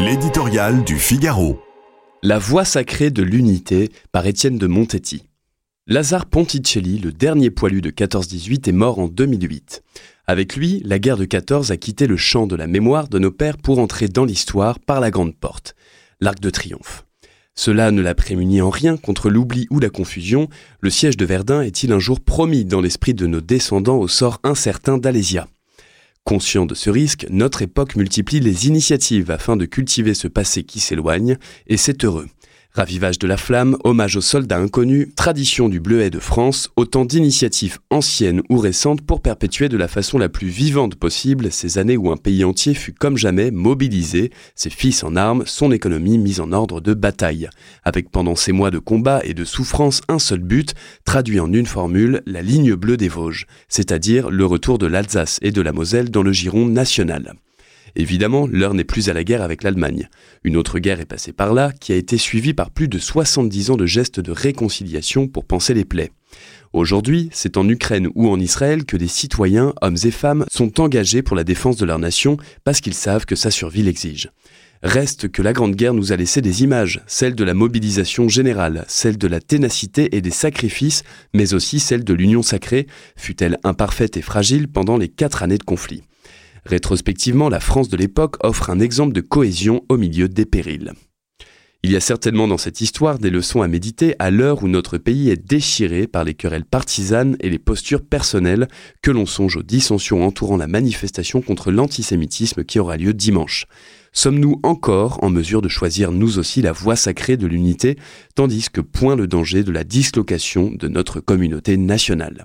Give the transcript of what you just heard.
L'éditorial du Figaro. La voix sacrée de l'unité par Étienne de Montetti. Lazare Ponticelli, le dernier poilu de 14-18, est mort en 2008. Avec lui, la guerre de 14 a quitté le champ de la mémoire de nos pères pour entrer dans l'histoire par la grande porte, l'arc de triomphe. Cela ne l'a prémuni en rien contre l'oubli ou la confusion. Le siège de Verdun est-il un jour promis dans l'esprit de nos descendants au sort incertain d'Alésia? Conscient de ce risque, notre époque multiplie les initiatives afin de cultiver ce passé qui s'éloigne, et c'est heureux. Ravivage de la flamme, hommage aux soldats inconnus, tradition du bleuet de France, autant d'initiatives anciennes ou récentes pour perpétuer de la façon la plus vivante possible ces années où un pays entier fut comme jamais mobilisé, ses fils en armes, son économie mise en ordre de bataille. Avec pendant ces mois de combat et de souffrance un seul but, traduit en une formule, la ligne bleue des Vosges, c'est-à-dire le retour de l'Alsace et de la Moselle dans le giron national. Évidemment, l'heure n'est plus à la guerre avec l'Allemagne. Une autre guerre est passée par là, qui a été suivie par plus de 70 ans de gestes de réconciliation pour penser les plaies. Aujourd'hui, c'est en Ukraine ou en Israël que des citoyens, hommes et femmes, sont engagés pour la défense de leur nation parce qu'ils savent que sa survie l'exige. Reste que la Grande Guerre nous a laissé des images, celles de la mobilisation générale, celles de la ténacité et des sacrifices, mais aussi celles de l'union sacrée, fut-elle imparfaite et fragile pendant les quatre années de conflit. Rétrospectivement, la France de l'époque offre un exemple de cohésion au milieu des périls. Il y a certainement dans cette histoire des leçons à méditer à l'heure où notre pays est déchiré par les querelles partisanes et les postures personnelles que l'on songe aux dissensions entourant la manifestation contre l'antisémitisme qui aura lieu dimanche. Sommes-nous encore en mesure de choisir nous aussi la voie sacrée de l'unité, tandis que point le danger de la dislocation de notre communauté nationale?